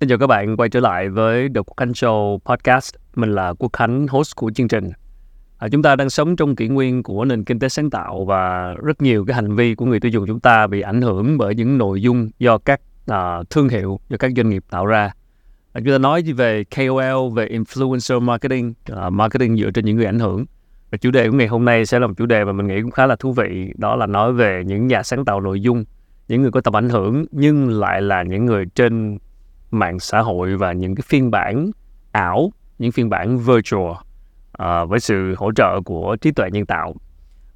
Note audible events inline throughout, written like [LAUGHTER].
Xin chào các bạn quay trở lại với The Quốc Khánh Show Podcast. Mình là Quốc Khánh, host của chương trình. À, chúng ta đang sống trong kỷ nguyên của nền kinh tế sáng tạo và rất nhiều cái hành vi của người tiêu dùng chúng ta bị ảnh hưởng bởi những nội dung do các à, thương hiệu, do các doanh nghiệp tạo ra. À, chúng ta nói về KOL, về influencer marketing, à, marketing dựa trên những người ảnh hưởng. Và chủ đề của ngày hôm nay sẽ là một chủ đề mà mình nghĩ cũng khá là thú vị, đó là nói về những nhà sáng tạo nội dung, những người có tầm ảnh hưởng nhưng lại là những người trên mạng xã hội và những cái phiên bản ảo, những phiên bản virtual uh, với sự hỗ trợ của trí tuệ nhân tạo.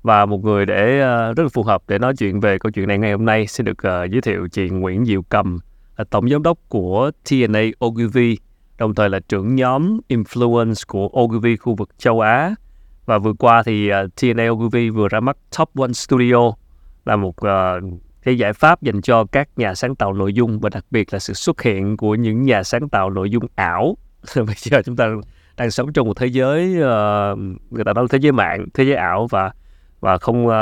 Và một người để uh, rất là phù hợp để nói chuyện về câu chuyện này ngày hôm nay xin được uh, giới thiệu chị Nguyễn Diệu Cầm, là tổng giám đốc của TNA Ogilvy, đồng thời là trưởng nhóm influence của Ogilvy khu vực châu Á. Và vừa qua thì uh, TNA Ogilvy vừa ra mắt Top One Studio là một uh, cái giải pháp dành cho các nhà sáng tạo nội dung và đặc biệt là sự xuất hiện của những nhà sáng tạo nội dung ảo. [LAUGHS] Bây giờ chúng ta đang sống trong một thế giới uh, người ta nói thế giới mạng thế giới ảo và và không uh,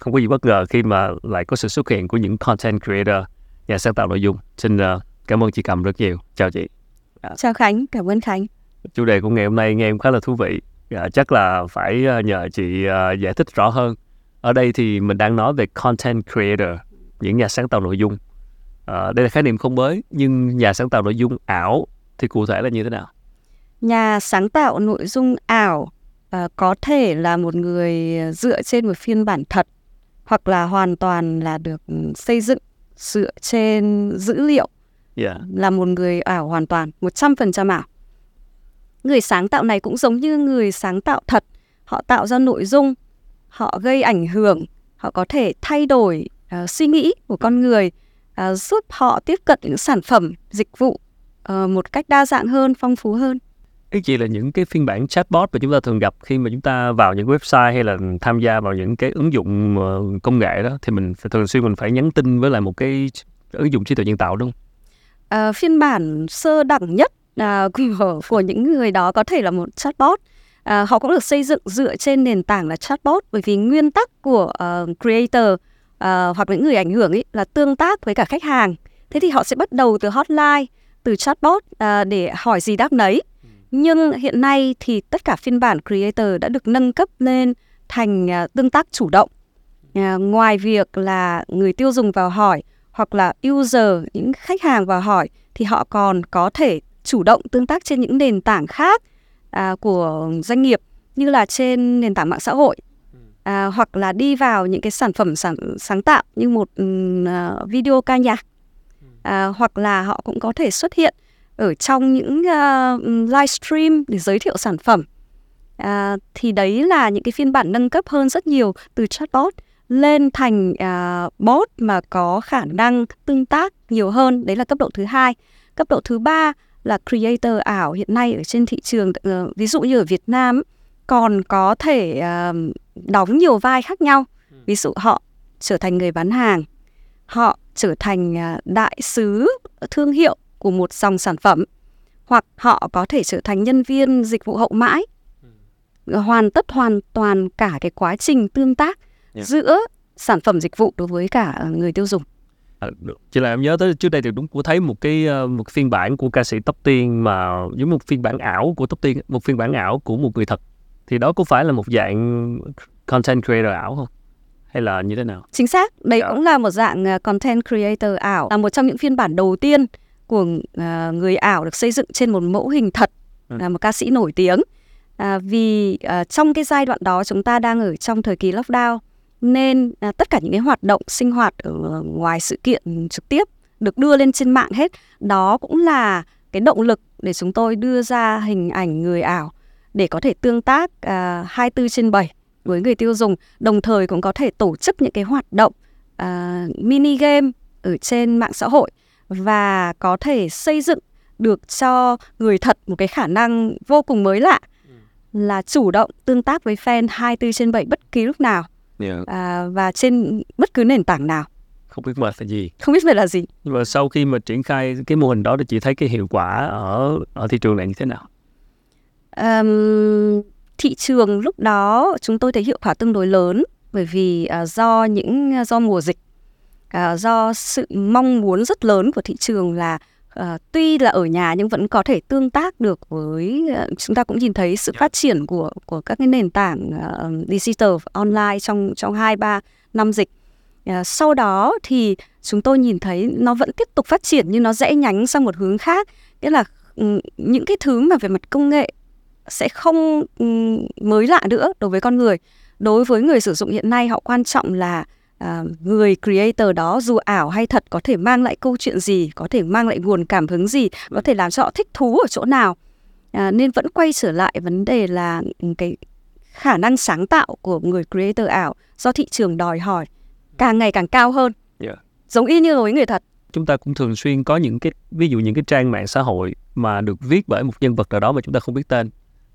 không có gì bất ngờ khi mà lại có sự xuất hiện của những content creator nhà sáng tạo nội dung. Xin uh, cảm ơn chị cầm rất nhiều. Chào chị. À. chào khánh cảm ơn khánh. Chủ đề của ngày hôm nay nghe em khá là thú vị. À, chắc là phải nhờ chị uh, giải thích rõ hơn. Ở đây thì mình đang nói về content creator những nhà sáng tạo nội dung. À, đây là khái niệm không mới nhưng nhà sáng tạo nội dung ảo thì cụ thể là như thế nào? Nhà sáng tạo nội dung ảo à, có thể là một người dựa trên một phiên bản thật hoặc là hoàn toàn là được xây dựng dựa trên dữ liệu. Yeah. là một người ảo hoàn toàn một trăm phần trăm ảo. Người sáng tạo này cũng giống như người sáng tạo thật. Họ tạo ra nội dung họ gây ảnh hưởng họ có thể thay đổi uh, suy nghĩ của con người uh, giúp họ tiếp cận những sản phẩm dịch vụ uh, một cách đa dạng hơn phong phú hơn Ý chị là những cái phiên bản chatbot mà chúng ta thường gặp khi mà chúng ta vào những website hay là tham gia vào những cái ứng dụng công nghệ đó thì mình thường xuyên mình phải nhắn tin với lại một cái ứng dụng trí tuệ nhân tạo đúng không? À, phiên bản sơ đẳng nhất à, của, của những người đó có thể là một chatbot. À, họ cũng được xây dựng dựa trên nền tảng là chatbot bởi vì nguyên tắc của uh, creator uh, hoặc những người ảnh hưởng ấy là tương tác với cả khách hàng. Thế thì họ sẽ bắt đầu từ hotline từ chatbot uh, để hỏi gì đáp nấy. Nhưng hiện nay thì tất cả phiên bản creator đã được nâng cấp lên thành uh, tương tác chủ động. Uh, ngoài việc là người tiêu dùng vào hỏi hoặc là user những khách hàng vào hỏi thì họ còn có thể chủ động tương tác trên những nền tảng khác à, của doanh nghiệp như là trên nền tảng mạng xã hội à, hoặc là đi vào những cái sản phẩm sáng, sáng tạo như một uh, video ca nhạc. À, hoặc là họ cũng có thể xuất hiện ở trong những à, ừ, uh, livestream để giới thiệu sản phẩm. À, thì đấy là những cái phiên bản nâng cấp hơn rất nhiều từ chatbot lên thành uh, bot mà có khả năng tương tác nhiều hơn. Đấy là cấp độ thứ hai. Cấp độ thứ ba là creator ảo hiện nay ở trên thị trường uh, ví dụ như ở Việt Nam còn có thể uh, đóng nhiều vai khác nhau ừ. ví dụ họ trở thành người bán hàng họ trở thành uh, đại sứ thương hiệu của một dòng sản phẩm hoặc họ có thể trở thành nhân viên dịch vụ hậu mãi ừ. hoàn tất hoàn toàn cả cái quá trình tương tác yeah. giữa sản phẩm dịch vụ đối với cả người tiêu dùng À, chỉ là em nhớ tới trước đây thì đúng cũng thấy một cái một phiên bản của ca sĩ Tóc Tiên mà giống một phiên bản ảo của Tóc Tiên, một phiên bản ảo của một người thật thì đó có phải là một dạng content creator ảo không? Hay là như thế nào? Chính xác, đấy cũng là một dạng ờ, content creator ảo, là một trong những phiên bản đầu tiên của uh, người ảo được xây dựng trên một mẫu hình thật, ừ. là một ca sĩ nổi tiếng. À, vì uh, trong cái giai đoạn đó chúng ta đang ở trong thời kỳ lockdown nên uh, tất cả những cái hoạt động sinh hoạt ở ngoài sự kiện trực tiếp được đưa lên trên mạng hết đó cũng là cái động lực để chúng tôi đưa ra hình ảnh người ảo để có thể tương tác uh, 24 trên 7 với người tiêu dùng, đồng thời cũng có thể tổ chức những cái hoạt động uh, mini game ở trên mạng xã hội và có thể xây dựng được cho người thật một cái khả năng vô cùng mới lạ là chủ động tương tác với fan 24 trên 7 bất kỳ lúc nào yeah. à, và trên bất cứ nền tảng nào. Không biết mệt là gì. Không biết mệt là gì. Nhưng mà sau khi mà triển khai cái mô hình đó thì chị thấy cái hiệu quả ở ở thị trường này như thế nào um, thị trường lúc đó chúng tôi thấy hiệu quả tương đối lớn bởi vì uh, do những à, do mùa dịch uh, do sự mong muốn rất lớn của thị trường là uh, tuy là ở nhà nhưng vẫn có thể tương tác được với uh, chúng ta cũng nhìn thấy sự phát triển của của các cái nền tảng uh, digital online trong trong hai ba năm dịch. Uh, sau đó thì chúng tôi nhìn thấy nó vẫn tiếp tục phát triển nhưng nó rẽ nhánh sang một hướng khác. Nghĩa là ừ, những cái thứ mà về mặt công nghệ sẽ không um, mới lạ nữa đối với con người. Đối với người sử dụng hiện nay họ quan trọng là à, người creator đó dù ảo hay thật có thể mang lại câu chuyện gì có thể mang lại nguồn cảm hứng gì có thể làm cho họ thích thú ở chỗ nào. À, nên vẫn quay trở lại vấn đề là cái khả năng sáng tạo của người creator ảo do thị trường đòi hỏi càng ngày càng cao hơn. Yeah. giống y như với người thật. Chúng ta cũng thường xuyên có những cái ví dụ những cái trang mạng xã hội mà được viết bởi một nhân vật nào đó mà chúng ta không biết tên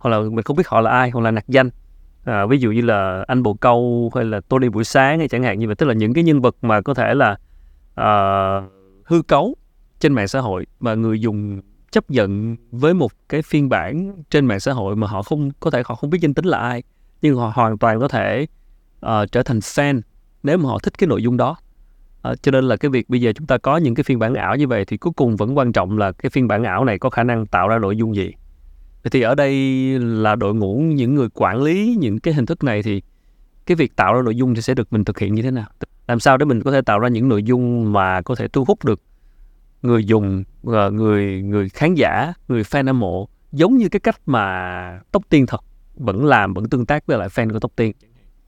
hoặc là mình không biết họ là ai hoặc là nặc danh. À, ví dụ như là anh bồ câu hay là Tony buổi sáng hay chẳng hạn như vậy tức là những cái nhân vật mà có thể là uh, hư cấu trên mạng xã hội mà người dùng chấp nhận với một cái phiên bản trên mạng xã hội mà họ không có thể họ không biết danh tính là ai nhưng họ hoàn toàn có thể uh, trở thành fan nếu mà họ thích cái nội dung đó. Uh, cho nên là cái việc bây giờ chúng ta có những cái phiên bản ảo như vậy thì cuối cùng vẫn quan trọng là cái phiên bản ảo này có khả năng tạo ra nội dung gì thì ở đây là đội ngũ những người quản lý những cái hình thức này thì cái việc tạo ra nội dung thì sẽ được mình thực hiện như thế nào làm sao để mình có thể tạo ra những nội dung mà có thể thu hút được người dùng ờ, người người khán giả người fan hâm mộ giống như cái cách mà tóc tiên thật vẫn làm vẫn tương tác với lại fan của tóc tiên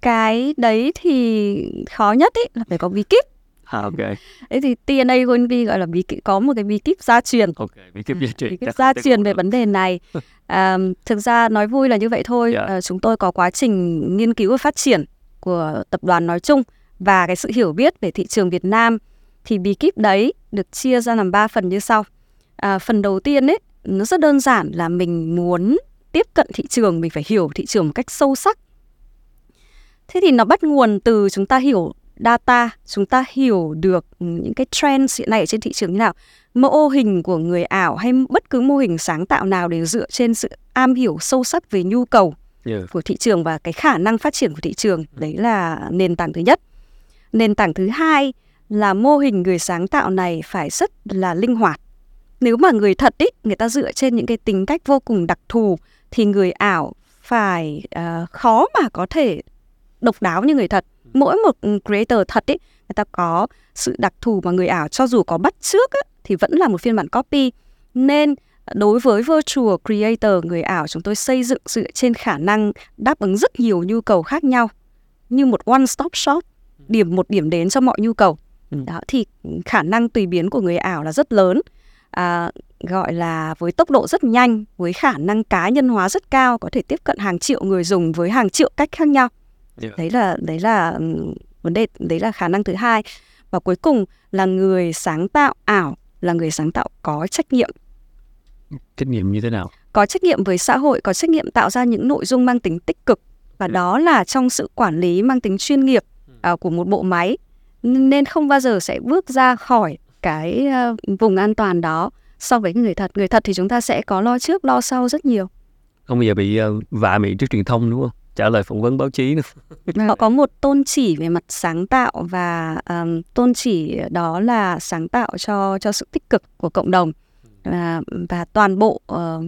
cái đấy thì khó nhất ý là phải có bí kíp [LAUGHS] À, ok. Thế thì TNA Goenvy gọi là bí kíp có một cái bí kíp gia truyền. Ok, bí kíp gia truyền. Bí kíp gia truyền về vấn đề này. [LAUGHS] À, thực ra nói vui là như vậy thôi. Yeah. Dạ. À, chúng tôi có quá trình nghiên cứu và phát triển của tập đoàn nói chung và cái sự hiểu biết về thị trường Việt Nam thì bí kíp đấy được chia ra làm ba phần như sau. À, phần đầu tiên ấy nó rất đơn giản là mình muốn tiếp cận thị trường mình phải hiểu thị trường một cách sâu sắc thế thì nó bắt nguồn từ chúng ta hiểu data chúng ta hiểu được những cái trend hiện nay trên thị trường như nào. Mô hình của người ảo hay bất cứ mô hình sáng tạo nào đều dựa trên sự am hiểu sâu sắc về nhu cầu yeah. của thị trường và cái khả năng phát triển của thị trường. Đấy là nền tảng thứ nhất. Nền tảng thứ hai là mô hình người sáng tạo này phải rất là linh hoạt. Nếu mà người thật ý người ta dựa trên những cái tính cách vô cùng đặc thù thì người ảo phải uh, khó mà có thể độc đáo như người thật mỗi một creator thật ấy người ta có sự đặc thù mà người ảo cho dù có bắt trước ấy, thì vẫn là một phiên bản copy. Nên đối với virtual creator người ảo chúng tôi xây dựng dựa trên khả năng đáp ứng rất nhiều nhu cầu khác nhau. Như một one stop shop điểm một điểm đến cho mọi nhu cầu. Ừ. đó thì khả năng tùy biến của người ảo là rất lớn. À, gọi là với tốc độ rất nhanh với khả năng cá nhân hóa rất cao có thể tiếp cận hàng triệu người dùng với hàng triệu cách khác nhau yeah. đấy là đấy là vấn đề đấy là khả năng thứ hai. Và cuối cùng là người sáng tạo ảo là người sáng tạo có trách nhiệm. Trách nhiệm như thế nào? Có trách nhiệm với xã hội có trách nhiệm tạo ra những nội dung mang tính tích cực. Và đó là trong sự quản lý mang tính chuyên nghiệp uh, của một bộ máy. Nên không bao giờ sẽ bước ra khỏi cái uh, vùng an toàn đó so với người thật. Người thật thì chúng ta sẽ có lo trước lo sau rất nhiều. Không bao giờ bị uh, vạ miệng trước truyền thông đúng không trả lời phỏng vấn báo chí nữa. Họ có một tôn chỉ về mặt sáng tạo và um, tôn chỉ đó là sáng tạo cho cho sự tích cực của cộng đồng và và toàn bộ uh,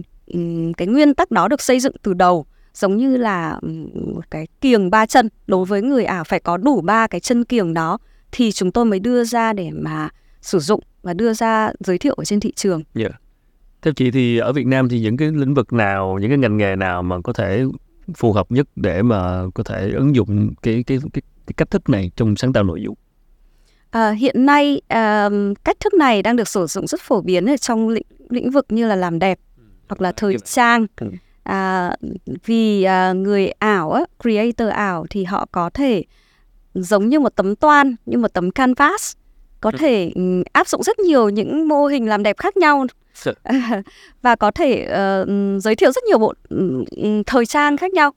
cái nguyên tắc đó được xây dựng từ đầu giống như là một cái kiềng ba chân đối với người ảo phải có đủ ba cái chân kiềng đó thì chúng tôi mới đưa ra để mà sử dụng và đưa ra giới thiệu ở trên thị trường. Yeah. Dạ. Theo chị thì ở Việt Nam thì những cái lĩnh vực nào, những cái ngành nghề nào mà có thể phù hợp nhất để mà có thể ứng dụng cái cái cái, cái cách thức này trong sáng tạo nội dung? À, hiện nay à, cách thức này đang được sử dụng rất phổ biến ở trong lĩnh, lĩnh vực như là làm đẹp hoặc là thời trang. Ừ. À, vì à, người ảo, á, creator ảo thì họ có thể giống như một tấm toan, như một tấm canvas có ừ. thể áp dụng rất nhiều những mô hình làm đẹp khác nhau [LAUGHS] và có thể uh, giới thiệu rất nhiều bộ um, thời trang khác nhau.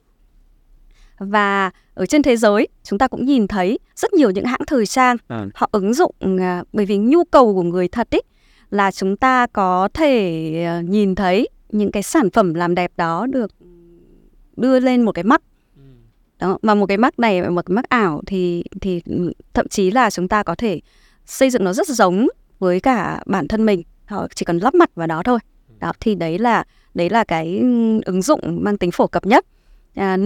Và ở trên thế giới chúng ta cũng nhìn thấy rất nhiều những hãng thời trang à. họ ứng dụng uh, bởi vì nhu cầu của người thật ấy là chúng ta có thể uh, nhìn thấy những cái sản phẩm làm đẹp đó được đưa lên một cái mắt. Đó mà một cái mắt này một cái mắt ảo thì thì thậm chí là chúng ta có thể xây dựng nó rất giống với cả bản thân mình họ chỉ cần lắp mặt vào đó thôi. Đó thì đấy là đấy là cái ứng dụng mang tính phổ cập nhất. À,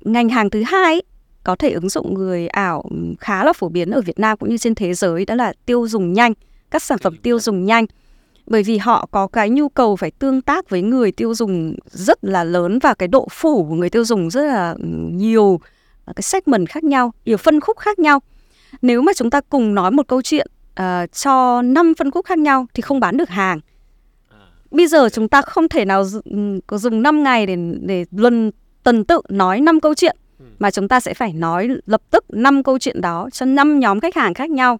ngành hàng thứ hai có thể ứng dụng người ảo khá là phổ biến ở Việt Nam cũng như trên thế giới đó là tiêu dùng nhanh các sản phẩm tiêu dùng nhanh. bởi vì họ có cái nhu cầu phải tương tác với người tiêu dùng rất là lớn và cái độ phủ của người tiêu dùng rất là nhiều cái segment khác nhau nhiều phân khúc khác nhau. Nếu mà chúng ta cùng nói một câu chuyện uh, cho năm phân khúc khác nhau thì không bán được hàng. Bây giờ chúng ta không thể nào có dùng 5 ngày để để lần tuần tự nói năm câu chuyện ừ. mà chúng ta sẽ phải nói lập tức năm câu chuyện đó cho năm nhóm khách hàng khác nhau.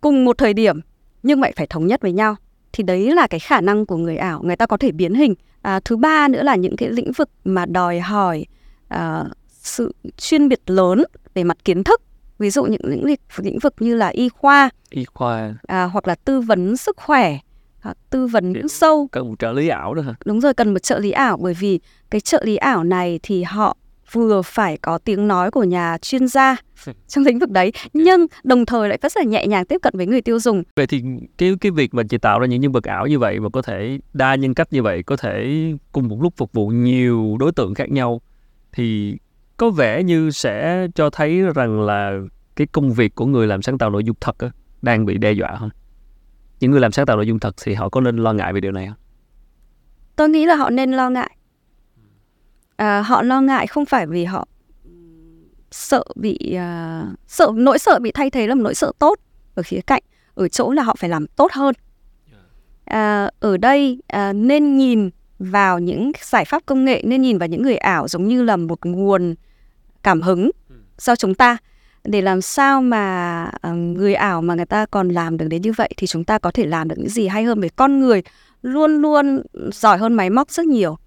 Cùng một thời điểm nhưng lại phải thống nhất với nhau. Thì đấy là cái khả năng của người ảo người ta có thể biến hình. À, thứ ba nữa là những cái lĩnh vực mà đòi hỏi à, sự chuyên biệt lớn về mặt kiến thức ví dụ những lĩnh vực lĩnh vực như là y khoa y khoa. à, hoặc là tư vấn sức khỏe hoặc tư vấn Để sâu. cần một trợ lý ảo đó hả? Đúng rồi cần một trợ lý ảo bởi vì cái trợ lý ảo này thì họ vừa phải có tiếng nói của nhà chuyên gia trong lĩnh vực đấy nhưng đồng thời lại rất là nhẹ nhàng tiếp cận với người tiêu dùng. Vậy thì cái cái việc mà chị tạo ra những nhân vật ảo như vậy và có thể đa nhân cách như vậy có thể cùng một lúc phục vụ nhiều đối tượng khác nhau thì có vẻ như sẽ cho thấy rằng là cái công việc của người làm sáng tạo nội dung thật á, đang bị đe dọa không? Những người làm sáng tạo nội dung thật thì họ có nên lo ngại về điều này không? Tôi nghĩ là họ nên lo ngại. À, họ lo ngại không phải vì họ sợ bị uh, sợ nỗi sợ bị thay thế là một nỗi sợ tốt ở khía cạnh ở chỗ là họ phải làm tốt hơn. À, ở đây à, nên nhìn vào những giải pháp công nghệ nên nhìn vào những người ảo giống như là một nguồn cảm hứng cho chúng ta. Để làm sao mà uh, người ảo mà người ta còn làm được đến như vậy thì chúng ta có thể làm được những gì hay hơn về con người luôn luôn giỏi hơn máy móc rất nhiều.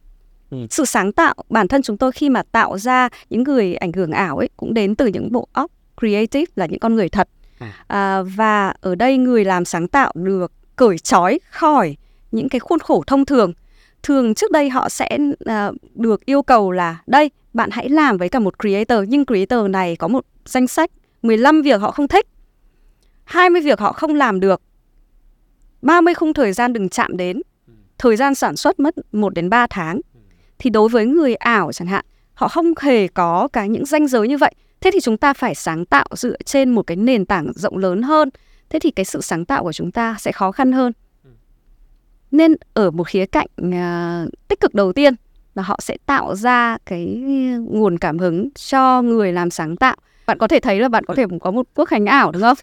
Ừ. sự sáng tạo bản thân chúng tôi khi mà tạo ra những người ảnh hưởng ảo ấy cũng đến từ những bộ óc creative là những con người thật. À, à và ở đây người làm sáng tạo được cởi trói khỏi những cái khuôn khổ thông thường thường trước đây họ sẽ uh, được yêu cầu là đây bạn hãy làm với cả một creator nhưng creator này có một danh sách 15 việc họ không thích 20 việc họ không làm được 30 khung thời gian đừng chạm đến thời gian sản xuất mất 1 đến 3 tháng. Thì đối với người ảo chẳng hạn họ không hề có cái những danh giới như vậy. Thế thì chúng ta phải sáng tạo dựa trên một cái nền tảng rộng lớn hơn. Thế thì cái sự sáng tạo của chúng ta sẽ khó khăn hơn nên ở một khía cạnh uh, tích cực đầu tiên là họ sẽ tạo ra cái nguồn cảm hứng cho người làm sáng tạo. Bạn có thể thấy là bạn có thể có một quốc khánh ảo đúng không?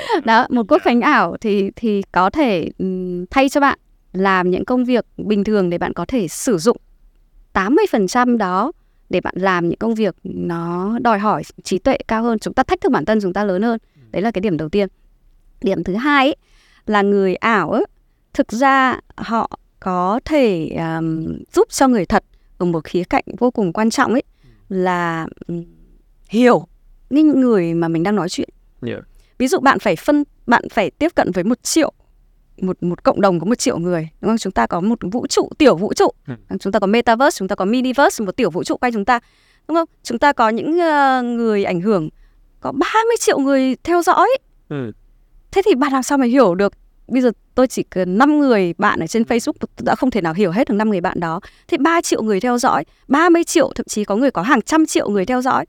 [LAUGHS] đó một quốc khánh ảo thì thì có thể um, thay cho bạn làm những công việc bình thường để bạn có thể sử dụng 80% đó để bạn làm những công việc nó đòi hỏi trí tuệ cao hơn chúng ta thách thức bản thân chúng ta lớn hơn. Đấy là cái điểm đầu tiên. Điểm thứ hai ấy, là người ảo ấy, thực ra họ có thể um, giúp cho người thật ở một khía cạnh vô cùng quan trọng ấy là um, hiểu những người mà mình đang nói chuyện. Yeah. Ví dụ bạn phải phân bạn phải tiếp cận với một triệu một một cộng đồng có một triệu người đúng không chúng ta có một vũ trụ tiểu vũ trụ ừ. chúng ta có metaverse chúng ta có miniverse một tiểu vũ trụ quanh chúng ta đúng không chúng ta có những uh, người ảnh hưởng có 30 triệu người theo dõi ừ. thế thì bạn làm sao mà hiểu được bây giờ tôi chỉ cần 5 người bạn ở trên Facebook đã không thể nào hiểu hết được 5 người bạn đó. Thế 3 triệu người theo dõi, 30 triệu thậm chí có người có hàng trăm triệu người theo dõi.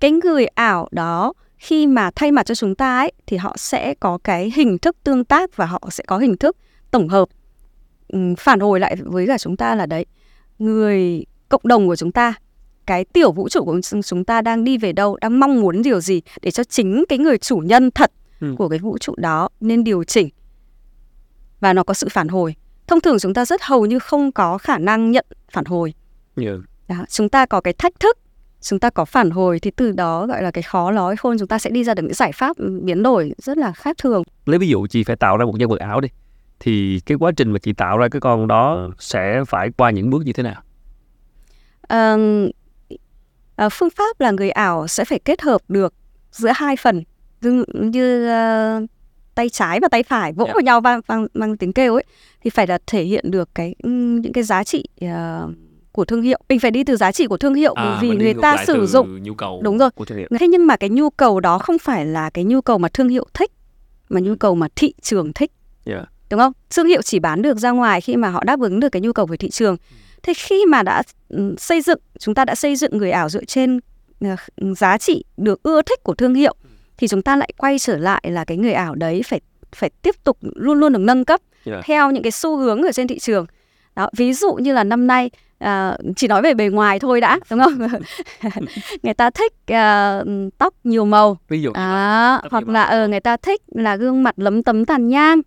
Cái người ảo đó khi mà thay mặt cho chúng ta ấy thì họ sẽ có cái hình thức tương tác và họ sẽ có hình thức tổng hợp phản hồi lại với cả chúng ta là đấy. Người cộng đồng của chúng ta cái tiểu vũ trụ của chúng ta đang đi về đâu, đang mong muốn điều gì để cho chính cái người chủ nhân thật ừ. của cái vũ trụ đó nên điều chỉnh và nó có sự phản hồi. Thông thường chúng ta rất hầu như không có khả năng nhận phản hồi. Yeah. đó, chúng ta có cái thách thức chúng ta có phản hồi thì từ đó gọi là cái khó nói khôn chúng ta sẽ đi ra được những giải pháp biến đổi rất là khác thường. Lấy ví dụ chị phải tạo ra một nhân vật ảo đi thì cái quá trình mà chị tạo ra cái con đó sẽ phải qua những bước như thế nào? À, à, phương pháp là người ảo sẽ phải kết hợp được giữa hai phần. Như, như uh, tay trái và tay phải vỗ yeah. vào nhau vang vang vang tiếng kêu ấy thì phải là thể hiện được cái những cái giá trị uh, của thương hiệu. Mình phải đi từ giá trị của thương hiệu à, vì người ta sử dụng. nhu cầu đúng rồi. của thương hiệu. thế nhưng mà cái nhu cầu đó không phải là cái nhu cầu mà thương hiệu thích mà nhu cầu mà thị trường thích. Yeah. đúng không? Thương hiệu chỉ bán được ra ngoài khi mà họ đáp ứng được cái nhu cầu về thị trường. Thế khi mà đã ừ, xây dựng chúng ta đã xây dựng người ảo dựa trên ờ, giá trị được ưa thích của thương hiệu thì chúng ta lại quay trở lại là cái người ảo đấy phải phải tiếp tục luôn luôn được nâng cấp Yeah. theo những cái xu hướng ở trên thị trường. Đó ví dụ như là năm nay à, chỉ nói về bề ngoài thôi đã đúng không? [LAUGHS] Người ta thích à, tóc nhiều màu. Ví dụ à, Tóc hoặc là ờ người ta thích là gương mặt lấm tấm tàn nhang.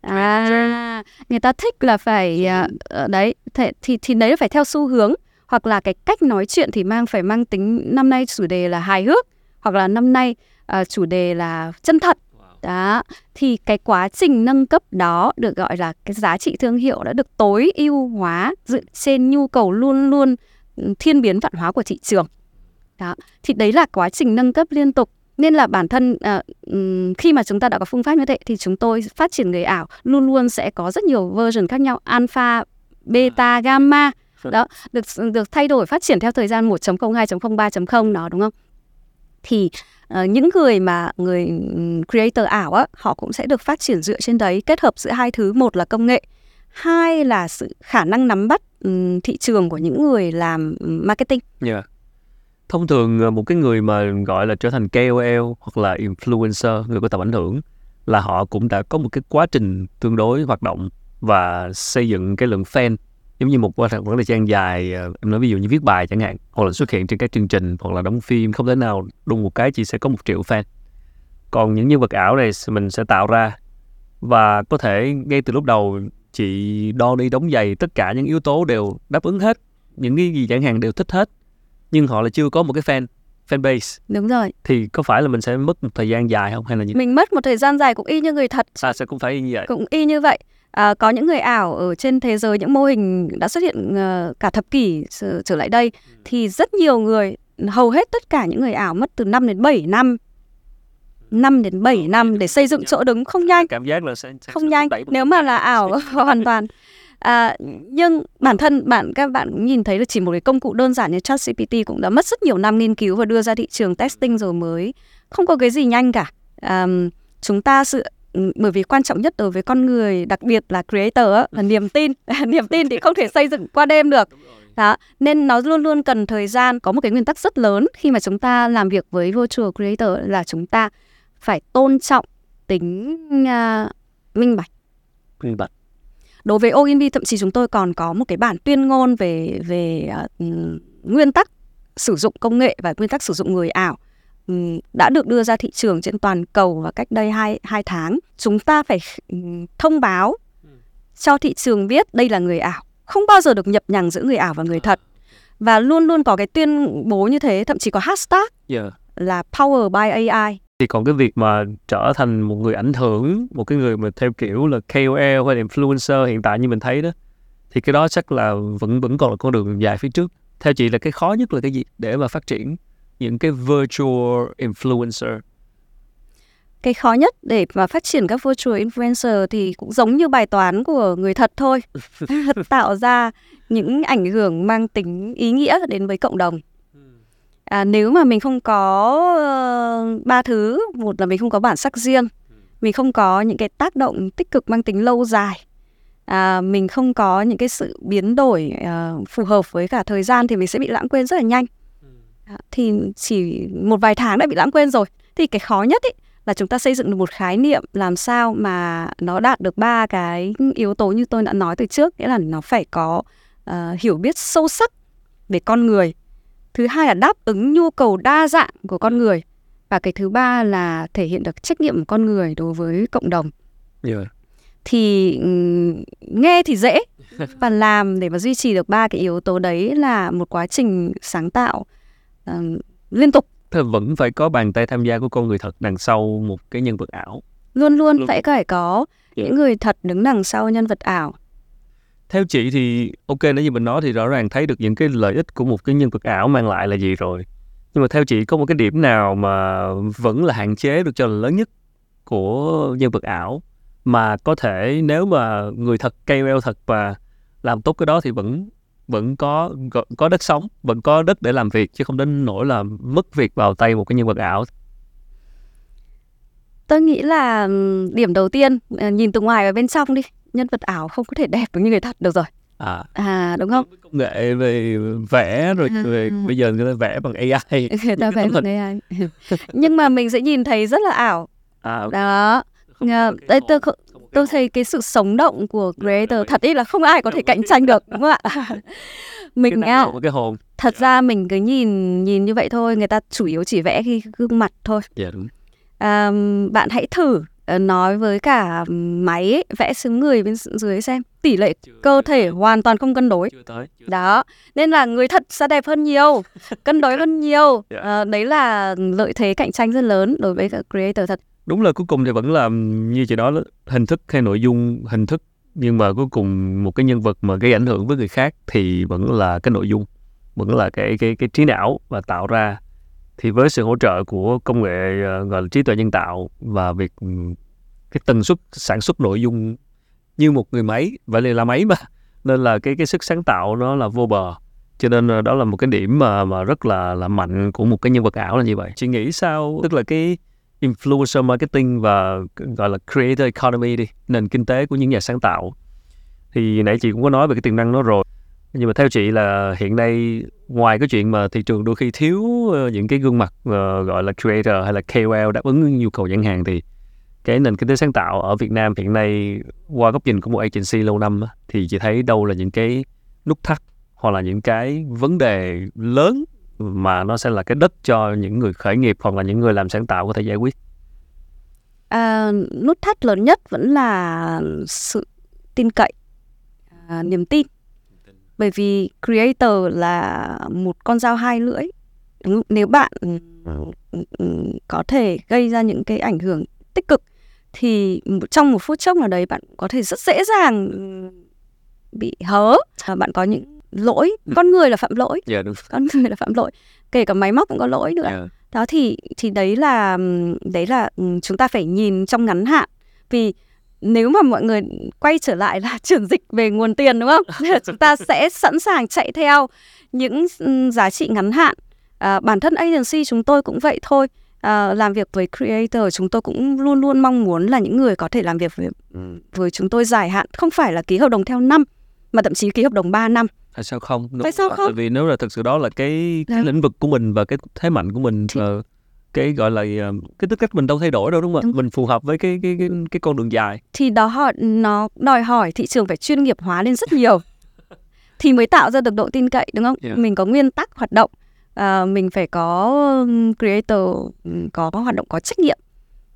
À người ta thích là phải à, ờ, đấy thế, thì thì đấy là phải theo xu hướng. Hoặc là cái cách nói chuyện thì mang phải mang tính năm nay chủ đề là hài hước. Hoặc là năm nay à, chủ đề là chân thật. Đó thì cái quá trình nâng cấp đó được gọi là cái giá trị thương hiệu đã được tối ưu hóa dựa trên nhu cầu luôn luôn ừ, thiên biến vạn hóa của thị trường. Đó thì đấy là quá trình nâng cấp liên tục. Nên là bản thân à, ừm, khi mà chúng ta đã có phương pháp như thế thì chúng tôi phát triển người ảo luôn luôn sẽ có rất nhiều version khác nhau alpha beta gamma. Đó được được thay đổi phát triển theo thời gian 1.0 2.0 3.0 đó đúng không? Thì Ờ, những người mà người creator ảo á họ cũng sẽ được phát triển dựa trên đấy kết hợp giữa hai thứ. Một là công nghệ hai là sự khả năng nắm bắt thị trường của những người làm marketing. Yeah. Thông thường ờ, một cái người mà gọi là trở thành KOL hoặc là influencer, người có tầm ảnh hưởng là họ cũng đã có một cái quá trình tương đối hoạt động và xây dựng cái lượng fan giống như một khoảng thời gian dài ờ, em nói ví dụ như viết bài chẳng hạn hoặc là xuất hiện trên các chương trình hoặc là đóng phim không thể nào đùng một cái chỉ sẽ có một triệu fan. Còn những nhân vật ảo này mình sẽ tạo ra và có thể ngay từ lúc đầu chị đo đi đóng giày tất cả những yếu tố đều đáp ứng hết những cái gì chẳng hạn đều thích hết nhưng họ lại chưa có một cái fan fan base. Đúng rồi. Thì có phải là mình sẽ mất một thời gian dài không hay là như mình mất một thời gian dài cũng y như người thật. À, sẽ cũng phải như vậy? Cũng y như vậy à, có những người ảo ở trên thế giới những mô hình đã xuất hiện ờ, cả thập kỷ trở, lại đây thì rất nhiều người hầu hết tất cả những người ảo mất từ 5 đến 7 năm. 5 đến 7 năm để xây dựng chỗ đứng không nhanh. cảm giác là sẽ, sẽ không nhanh nếu mà là ảo [LAUGHS] [LAUGHS] hoàn toàn. À, nhưng bản thân bạn các bạn cũng nhìn thấy là chỉ một cái công cụ đơn giản như ChatGPT cũng đã mất rất nhiều năm nghiên cứu và đưa ra thị trường testing rồi mới. Không có cái gì nhanh cả. À, chúng ta sự ừ, bởi vì quan trọng nhất đối với con người đặc biệt là creator á, là niềm tin. [LAUGHS] Niềm tin thì không thể xây dựng qua đêm được. Đó nên nó luôn luôn cần thời gian có một cái nguyên tắc rất lớn. Khi mà chúng ta làm việc với virtual creator là chúng ta phải tôn trọng tính à, minh bạch. Minh bạch. Đối với OINV thậm chí chúng tôi còn có một cái bản tuyên ngôn về về ừm, nguyên tắc sử dụng công nghệ và nguyên tắc sử dụng người ảo đã được đưa ra thị trường trên toàn cầu và cách đây hai hai tháng chúng ta phải ừm, thông báo cho thị trường biết đây là người ảo. Không bao giờ được nhập nhằng giữa người ảo và người thật. Và luôn luôn có cái tuyên bố như thế thậm chí có hashtag yeah. là power by AI thì còn cái việc mà trở thành một người ảnh hưởng một cái người mà theo kiểu là KOL hay là influencer hiện tại như mình thấy đó thì cái đó chắc là vẫn vẫn còn là con đường dài phía trước. Theo chị là cái khó nhất là cái gì để mà phát triển những cái virtual influencer? Cái khó nhất để mà phát triển các virtual influencer thì cũng giống như bài toán của người thật thôi. [LAUGHS] [LAUGHS] Tạo ra những ảnh hưởng mang tính ý nghĩa đến với cộng đồng. À, nếu mà mình không có ờ, ba thứ một là mình không có bản sắc riêng mình không có những cái tác động tích cực mang tính lâu dài à, mình không có những cái sự biến đổi ờ, phù hợp với cả thời gian thì mình sẽ bị lãng quên rất là nhanh thì chỉ một vài tháng đã bị lãng quên rồi. Thì cái khó nhất ý là chúng ta xây dựng được một khái niệm làm sao mà nó đạt được ba cái yếu tố như tôi đã nói từ trước. Nghĩa là nó phải có ờ, hiểu biết sâu sắc về con người. Thứ hai là đáp ứng nhu cầu đa dạng của con người. Và cái thứ ba là thể hiện được trách nhiệm của con người đối với cộng đồng. Yeah. thì ừm, nghe thì dễ. [LAUGHS] Và làm để mà duy trì được ba cái yếu tố đấy là một quá trình sáng tạo ừm, liên tục. Thế vẫn phải có bàn tay tham gia của con người thật đằng sau một cái nhân vật ảo. Luôn luôn Luôn. phải phải có Dạ. những người thật đứng đằng sau nhân vật ảo. Theo chị thì ok nếu như mình nói thì rõ ràng thấy được những cái lợi ích của một cái nhân vật ảo mang lại là gì rồi. Nhưng mà theo chị có một cái điểm nào mà vẫn là hạn chế được cho là lớn nhất của nhân vật ảo? Mà có thể nếu mà người thật KOL thật và làm tốt cái đó thì vẫn vẫn có có, đất sống vẫn có đất để làm việc chứ không đến nỗi là mất việc vào tay một cái nhân vật ảo Tôi nghĩ là điểm đầu tiên ờ, nhìn từ ngoài và bên trong đi, nhân vật ảo không có thể đẹp được như người thật được rồi. à À đúng không? công nghệ về vẽ rồi À. về bây giờ người ta vẽ bằng AI Người ta vẽ bằng AI. Nhưng mà mình sẽ nhìn thấy rất là ảo. à ok. Đó. Không Ờ, đây tôi Tôi thấy cái sự sống động của creator thật ý là không ai có thể cạnh tranh được đúng không ạ? [LAUGHS] mình à, thật ra mình cứ nhìn nhìn như vậy thôi, người ta chủ yếu chỉ vẽ cái gương mặt thôi. dạ đúng. À, bạn hãy thử ờ, nói với cả máy ấy, vẽ xứng người bên dưới xem. Tỷ lệ cơ thể hoàn toàn không cân đối. Đó nên là người thật sẽ đẹp hơn nhiều [LAUGHS] cân đối hơn nhiều. Dạ. Ờ, đấy là lợi thế cạnh tranh rất lớn đối với cả creator thật đúng là cuối cùng thì vẫn là như chị nói đó, hình thức hay nội dung hình thức nhưng mà cuối cùng một cái nhân vật mà gây ảnh hưởng với người khác thì vẫn là cái nội dung vẫn là cái cái cái trí não và tạo ra. Thì với sự hỗ trợ của công nghệ ờ, gọi là trí tuệ nhân tạo và việc ừ, cái tần suất sản xuất nội dung như một người máy vậy là, máy mà [LAUGHS] nên là cái cái sức sáng tạo nó là vô bờ. Cho nên ờ, đó là một cái điểm mà mà rất là là mạnh của một cái nhân vật ảo là như vậy. Chị nghĩ sao? Tức là cái influencer marketing và, gọi là, creator economy đi, nền kinh tế của những nhà sáng tạo. Thì nãy chị cũng có nói về cái tiềm năng đó rồi. Nhưng mà theo chị là hiện nay ngoài cái chuyện mà thị trường đôi khi thiếu ờ, những cái gương mặt ờ, gọi là, creator hay là KOL đáp ứng nhu cầu nhãn hàng thì cái nền kinh tế sáng tạo ở Việt Nam hiện nay qua góc nhìn của một agency lâu năm thì chị thấy đâu là những cái nút thắt hoặc là những cái vấn đề lớn mà nó sẽ là cái đất cho những người khởi nghiệp hoặc là những người làm sáng tạo có thể giải quyết? À, nút thắt lớn nhất vẫn là sự tin cậy à, niềm tin. Bởi vì creator là một con dao hai lưỡi nếu bạn ừ, ừ, có thể gây ra những cái ảnh hưởng tích cực thì trong một phút chốc nào đấy bạn có thể rất dễ dàng ừ, bị hớ. À, bạn có những lỗi con người là phạm lỗi. Dạ đúng con người là phạm lỗi. Kể cả máy móc cũng có lỗi nữa. Dạ. đó thì thì đấy là đấy là ừm, chúng ta phải nhìn trong ngắn hạn. Vì nếu mà mọi người quay trở lại là [LAUGHS] chuyển dịch về nguồn tiền đúng không? Chúng ta sẽ sẵn sàng chạy theo những ừm, giá trị ngắn hạn. À, bản thân agency chúng tôi cũng vậy thôi. À, làm việc với creator chúng tôi cũng luôn luôn mong muốn là những người có thể làm việc với, với chúng tôi dài hạn. Không phải là ký hợp đồng theo năm mà thậm chí ký hợp đồng 3 năm tại sao không? Tại sao không? tại vì nếu là thực sự đó là cái cái lĩnh vực của mình và cái thế mạnh của mình Thì- ờ, cái gọi là ờ, cái tính cách mình đâu thay đổi đâu đúng không ạ? Mình phù hợp với cái cái cái cái con đường dài. Thì đó họ nó đòi hỏi thị trường phải chuyên nghiệp hóa lên rất nhiều. Thì mới tạo ra được độ tin cậy đúng không? Yeah. Mình có nguyên tắc hoạt động, à, mình phải có creator có hoạt động có trách nhiệm.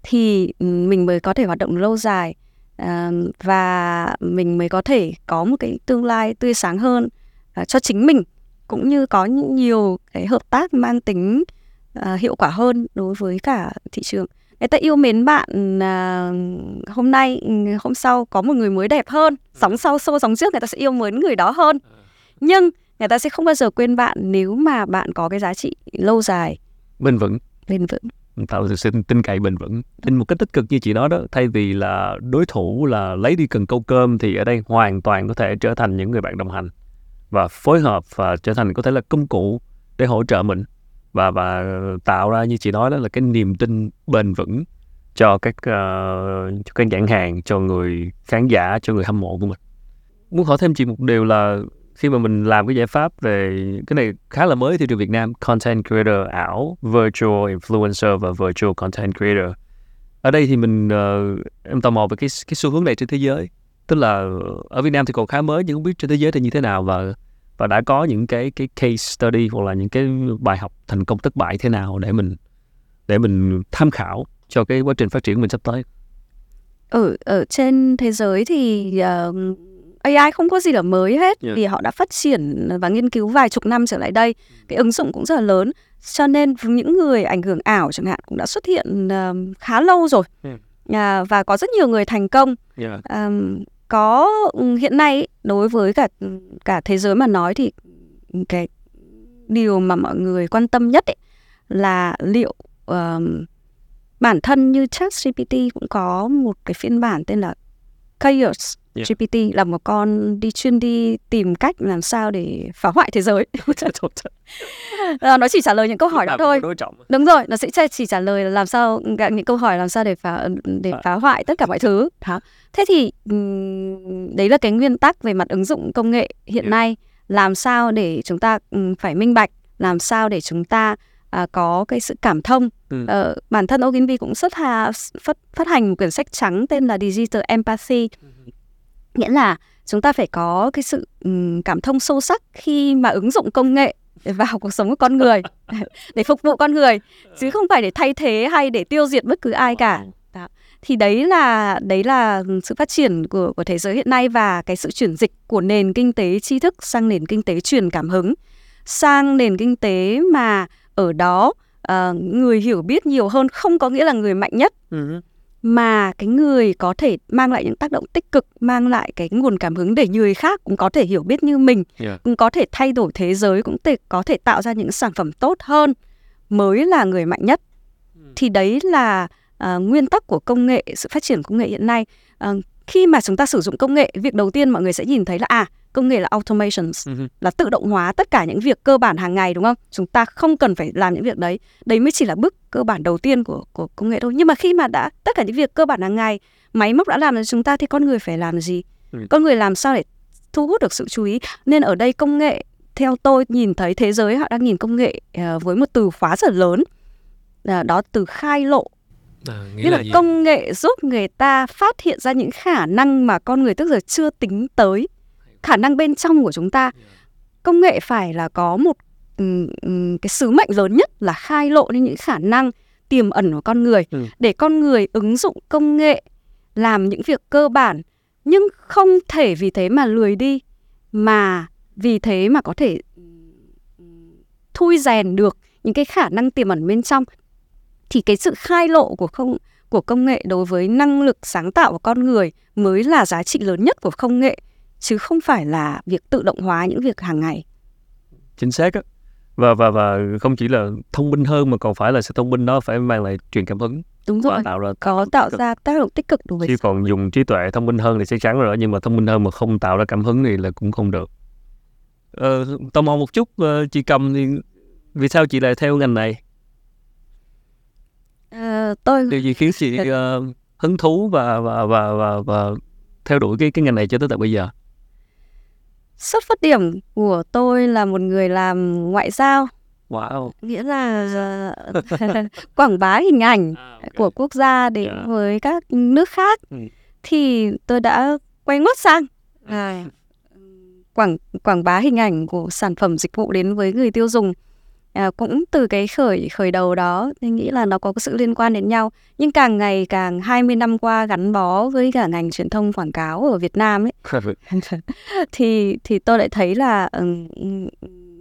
Thì mình mới có thể hoạt động lâu dài à, và mình mới có thể có một cái tương lai tươi sáng hơn à, cho chính mình cũng như có những nhiều cái hợp tác mang tính à, hiệu quả hơn đối với cả thị trường. Người ta yêu mến bạn à, hôm nay ừ, hôm sau có một người mới đẹp hơn sóng sau sâu sóng trước người ta sẽ yêu mến người đó hơn. Nhưng người ta sẽ không bao giờ quên bạn nếu mà bạn có cái giá trị lâu dài. Bền vững. Bền vững. Tạo được sự tin cậy bền vững. Tin một cách tích cực như chị nói đó thay vì là đối thủ là lấy đi cần câu cơm thì ở đây hoàn toàn có thể trở thành những người bạn đồng hành và phối hợp và trở thành có thể là công cụ để hỗ trợ mình. Và và tạo ra như chị nói đó là cái niềm tin bền vững cho các uh, cho các nhãn hàng cho người khán giả cho người hâm mộ của mình. Muốn hỏi thêm chị một điều là khi mà mình làm cái giải pháp về cái này khá là mới thị trường Việt Nam content creator ảo virtual influencer và virtual content creator. Ở đây thì mình uh, em tò mò về cái cái xu hướng này trên thế giới tức là ở Việt Nam thì còn khá mới nhưng không biết trên thế giới thì như thế nào và và đã có những cái cái case study hoặc là những cái bài học thành công thất bại thế nào để mình để mình tham khảo cho cái quá trình phát triển của mình sắp tới ở ở trên thế giới thì ờ, AI không có gì là mới hết Yeah. vì họ đã phát triển và nghiên cứu vài chục năm trở lại đây cái ứng dụng cũng rất là lớn cho nên những người ảnh hưởng ảo chẳng hạn cũng đã xuất hiện ờ, khá lâu rồi Yeah. à, và có rất nhiều người thành công yeah. Ờm, có ừ, hiện nay đối với cả ừ, cả thế giới mà nói thì cái điều mà mọi người quan tâm nhất ấy là liệu ờm, bản thân như ChatGPT cũng có một cái phiên bản tên là Chaos Yeah. GPT là một con đi chuyên đi tìm cách làm sao để phá hoại thế giới. [LAUGHS] Ờ, nó chỉ trả lời những câu hỏi đó thôi. Đúng rồi, nó sẽ chỉ- trả lời là làm sao những câu hỏi làm sao để phá để À. phá hoại tất cả mọi thứ. Đó. Thế thì đấy là cái nguyên tắc về mặt ứng dụng công nghệ hiện Yeah. nay làm sao để chúng ta phải minh bạch, làm sao để chúng ta à, có cái sự cảm thông. Ừ. Ờ, bản thân Ogilvy cũng xuất hà, phát phát hành một quyển sách trắng tên là Digital Empathy nghĩa là chúng ta phải có cái sự cảm thông sâu sắc khi mà ứng dụng công nghệ vào cuộc sống của con người [LAUGHS] để phục vụ con người chứ không phải để thay thế hay để tiêu diệt bất cứ ai cả Đó. thì đấy là đấy là sự phát triển của của thế giới hiện nay và cái sự chuyển dịch của nền kinh tế tri thức sang nền kinh tế truyền cảm hứng sang nền kinh tế mà ở đó ờ, người hiểu biết nhiều hơn không có nghĩa là người mạnh nhất Ừ. mà cái người có thể mang lại những tác động tích cực mang lại cái nguồn cảm hứng để người khác cũng có thể hiểu biết như mình Yeah. cũng có thể thay đổi thế giới cũng thể, có thể tạo ra những sản phẩm tốt hơn mới là người mạnh nhất. Thì đấy là à, nguyên tắc của công nghệ sự phát triển công nghệ hiện nay. À, khi mà chúng ta sử dụng công nghệ việc đầu tiên mọi người sẽ nhìn thấy là à công nghệ là automations Ừ. là tự động hóa tất cả những việc cơ bản hàng ngày đúng không? Chúng ta không cần phải làm những việc đấy. Đấy mới chỉ là bước cơ bản đầu tiên của của công nghệ thôi. Nhưng mà khi mà đã tất cả những việc cơ bản hàng ngày máy móc đã làm cho chúng ta thì con người phải làm gì? Ừ. Con người làm sao để thu hút được sự chú ý? Nên ở đây công nghệ theo tôi nhìn thấy thế giới họ đang nhìn công nghệ ờ, với một từ khóa rất lớn. À, đó từ khai lộ À, nghĩa là là gì? công nghệ giúp người ta phát hiện ra những khả năng mà con người trước giờ chưa tính tới khả năng bên trong của chúng ta công nghệ phải là có một ừm, cái sứ mệnh lớn nhất là khai lộ lên những khả năng tiềm ẩn của con người Ừ. để con người ứng dụng công nghệ làm những việc cơ bản nhưng không thể vì thế mà lười đi mà vì thế mà có thể ừm, thui rèn được những cái khả năng tiềm ẩn bên trong thì cái sự khai lộ của không của công nghệ đối với năng lực sáng tạo của con người mới là giá trị lớn nhất của công nghệ chứ không phải là việc tự động hóa những việc hàng ngày. chính xác á. Và và và không chỉ là thông minh hơn mà còn phải là sự thông minh đó phải mang lại truyền cảm hứng Đúng rồi, tạo ra có tạo ra tác động tích cực đối với chứ còn dùng trí tuệ thông minh hơn thì chắc chắn rồi đó, nhưng mà thông minh hơn mà không tạo ra cảm hứng thì là cũng không được. Ờ, tò mò một chút ờ, chị cầm thì vì sao chị lại theo ngành này Ờ, tôi điều gì khiến chị ờ, hứng thú và và và và, và theo đuổi cái cái ngành này cho tới tận bây giờ? Xuất phát điểm của tôi là một người làm ngoại giao, wow. Nghĩa là [LAUGHS] [LAUGHS] quảng bá hình ảnh của quốc gia đến Dạ. với các nước khác. Ừ. thì tôi đã quay ngoắt sang à, quảng quảng bá hình ảnh của sản phẩm dịch vụ đến với người tiêu dùng à, cũng từ cái khởi khởi đầu đó tôi nghĩ là nó có sự liên quan đến nhau. Nhưng càng ngày càng 20 năm qua gắn bó với cả ngành truyền thông quảng cáo ở Việt Nam ấy [LAUGHS] [LAUGHS] thì thì tôi lại thấy là ừm,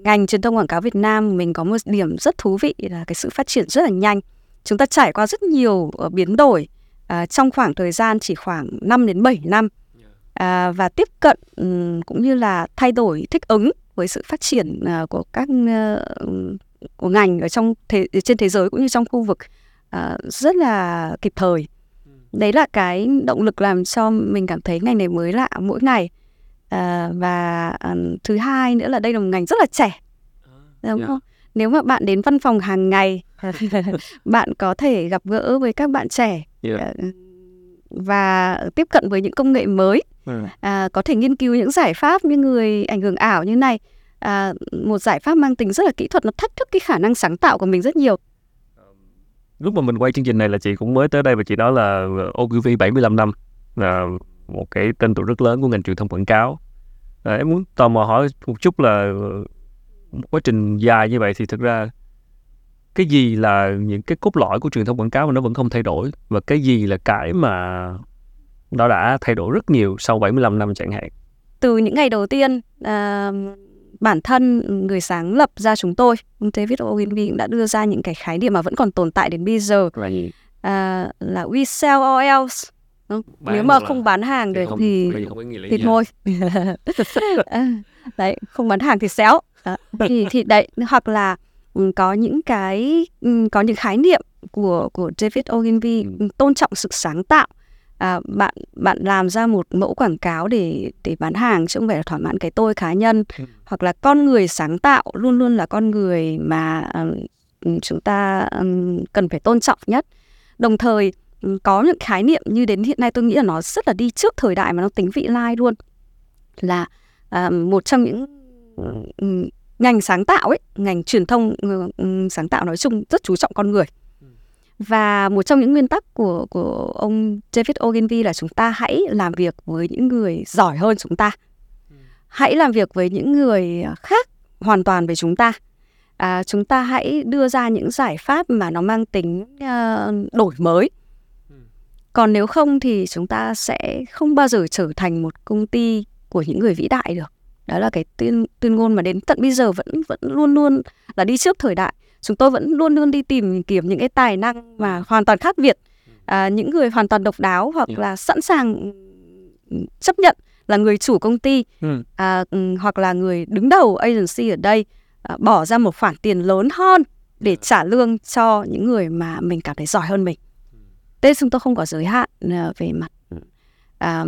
ngành truyền thông quảng cáo Việt Nam mình có một điểm rất thú vị là cái sự phát triển rất là nhanh. Chúng ta trải qua rất nhiều ờ, biến đổi à, trong khoảng thời gian chỉ khoảng 5 đến 7 năm. À, và tiếp cận ừm, cũng như là thay đổi thích ứng với sự phát triển à, của các ờ, của ngành ở trong thế, trên thế giới cũng như trong khu vực à, rất là kịp thời. Đấy là cái động lực làm cho mình cảm thấy ngành này mới lạ mỗi ngày. À, và à, thứ hai nữa là đây là một ngành rất là trẻ đúng Dạ. không? Nếu mà bạn đến văn phòng hàng ngày, [LAUGHS] bạn có thể gặp gỡ với các bạn trẻ Dạ. à, và tiếp cận với những công nghệ mới, Ừ. à, có thể nghiên cứu những giải pháp như người ảnh hưởng ảo như này. À, một giải pháp mang tính rất là kỹ thuật nó thách thức cái khả năng sáng tạo của mình rất nhiều. lúc mà mình quay chương trình này là chị cũng mới tới đây và chị nói là Ogilvy 75 năm là một cái tên tuổi rất lớn của ngành truyền thông quảng cáo à, em muốn tò mò hỏi một chút là một quá trình dài như vậy thì thực ra cái gì là những cái cốt lõi của truyền thông quảng cáo mà nó vẫn không thay đổi và cái gì là cái mà nó đã thay đổi rất nhiều sau 75 năm chẳng hạn. Từ những ngày đầu tiên, à, bản thân người sáng lập ra chúng tôi, ông David Ogilvy cũng đã đưa ra những cái khái niệm mà vẫn còn tồn tại đến bây giờ. Là gì à, là we sell or else. Bán Nếu mà không bán hàng được thì thì thôi [LAUGHS] À, đấy không bán hàng thì xéo. Đó. thì thì đấy hoặc là ừ, có những cái ừ, có những khái niệm của của David Ogilvy ừ, tôn trọng sự sáng tạo à, bạn bạn làm ra một mẫu quảng cáo để để bán hàng chứ không phải là thỏa mãn cái tôi cá nhân. Ừ. hoặc là con người sáng tạo luôn luôn là con người mà ừm, chúng ta ừm, cần phải tôn trọng nhất. Đồng thời có những khái niệm như đến hiện nay tôi nghĩ là nó rất là đi trước thời đại mà nó tính vị lai luôn. Là à, một trong những ngành sáng tạo ấy ngành truyền thông sáng tạo nói chung rất chú trọng con người và một trong những nguyên tắc của của ông David Ogilvy là chúng ta hãy làm việc với những người giỏi hơn chúng ta. Hãy làm việc với những người khác hoàn toàn về chúng ta. À, chúng ta hãy đưa ra những giải pháp mà nó mang tính uh, đổi mới. Còn nếu không thì chúng ta sẽ không bao giờ trở thành một công ty của những người vĩ đại được. Đó là cái tuyên tuyên ngôn mà đến tận bây giờ vẫn vẫn luôn luôn là đi trước thời đại chúng tôi vẫn luôn luôn đi tìm kiếm những cái tài năng mà hoàn toàn khác biệt à, những người hoàn toàn độc đáo hoặc là sẵn sàng ừ, chấp nhận là người chủ công ty Ừ. à, ừ, hoặc là người đứng đầu agency ở đây à, bỏ ra một khoản tiền lớn hơn để trả lương cho những người mà mình cảm thấy giỏi hơn mình. Thế chúng tôi không có giới hạn à, về mặt à,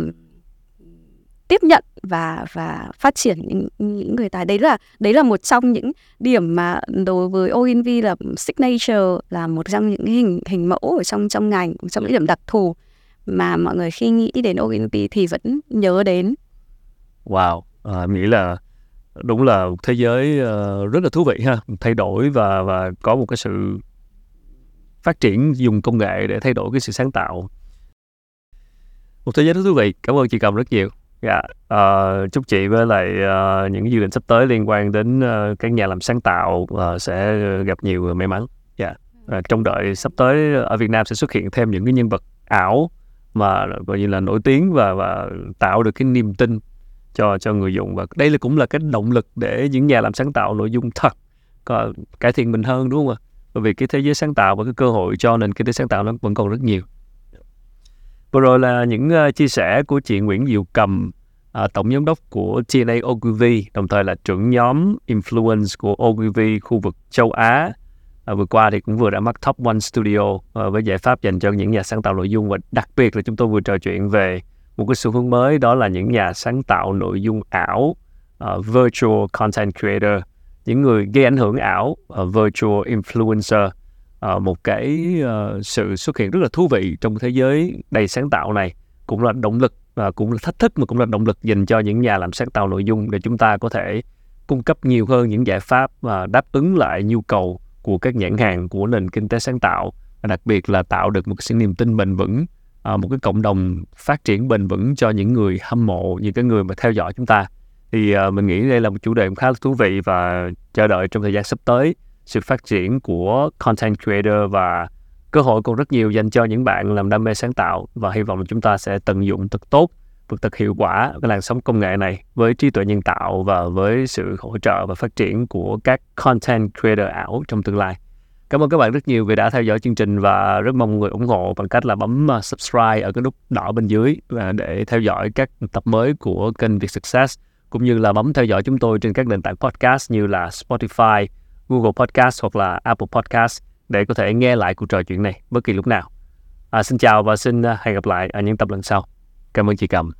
tiếp nhận và và phát triển những, những người tài đấy là đấy là một trong những điểm mà đối với ONV là signature là một trong những hình hình mẫu ở trong trong ngành trong những điểm đặc thù mà mọi người khi nghĩ đến ONV thì vẫn nhớ đến Wow, à, nghĩ là đúng là một thế giới uh, rất là thú vị ha, thay đổi và và có một cái sự phát triển dùng công nghệ để thay đổi cái sự sáng tạo. Một thế giới rất thú vị. Cảm ơn chị Cầm rất nhiều. Dạ, uh, chúc chị với lại uh, những dự định sắp tới liên quan đến uh, các nhà làm sáng tạo uh, sẽ gặp nhiều may mắn. Dạ, uh, trong đợi sắp tới ở Việt Nam sẽ xuất hiện thêm những cái nhân vật ảo mà gọi như là nổi tiếng và và tạo được cái niềm tin cho cho người dùng và đây là cũng là cái động lực để những nhà làm sáng tạo nội dung thật có cải thiện mình hơn đúng không ạ? Bởi vì cái thế giới sáng tạo và cái cơ hội cho nền kinh tế sáng tạo nó vẫn còn rất nhiều. Vừa rồi là những ờ, chia sẻ của chị Nguyễn Diệu Cầm, à, tổng giám đốc của TNA Ogilvy, đồng thời là trưởng nhóm influence của Ogilvy khu vực châu Á. À, vừa qua thì cũng vừa đã mắc Top One Studio ờ, với giải pháp dành cho những nhà sáng tạo nội dung và đặc biệt là chúng tôi vừa trò chuyện về một cái xu hướng mới đó là những nhà sáng tạo nội dung ảo uh, virtual content creator những người gây ảnh hưởng ảo uh, virtual influencer uh, một cái uh, sự xuất hiện rất là thú vị trong thế giới đầy sáng tạo này cũng là động lực và cũng là thách thức mà cũng là động lực dành cho những nhà làm sáng tạo nội dung để chúng ta có thể cung cấp nhiều hơn những giải pháp và đáp ứng lại nhu cầu của các nhãn hàng của nền kinh tế sáng tạo và đặc biệt là tạo được một sự niềm tin bền vững một cái cộng đồng phát triển bền vững cho những người hâm mộ những cái người mà theo dõi chúng ta. Thì mình nghĩ đây là một chủ đề khá là thú vị và chờ đợi trong thời gian sắp tới sự phát triển của content creator và cơ hội còn rất nhiều dành cho những bạn làm đam mê sáng tạo và hy vọng là chúng ta sẽ tận dụng thật tốt và thật hiệu quả cái làn sóng công nghệ này với trí tuệ nhân tạo và với sự hỗ trợ và phát triển của các content creator ảo trong tương lai. Cảm ơn các bạn rất nhiều vì đã theo dõi chương trình và rất mong người ủng hộ bằng cách là bấm à, subscribe ở cái nút đỏ bên dưới và để theo dõi các tập mới của kênh Việt Success cũng như là bấm theo dõi chúng tôi trên các nền tảng podcast như là Spotify, Google Podcast hoặc là Apple Podcast để có thể nghe lại cuộc trò chuyện này bất kỳ lúc nào. À, xin chào và xin à, hẹn gặp lại ở những tập lần sau. Cảm ơn chị Cầm.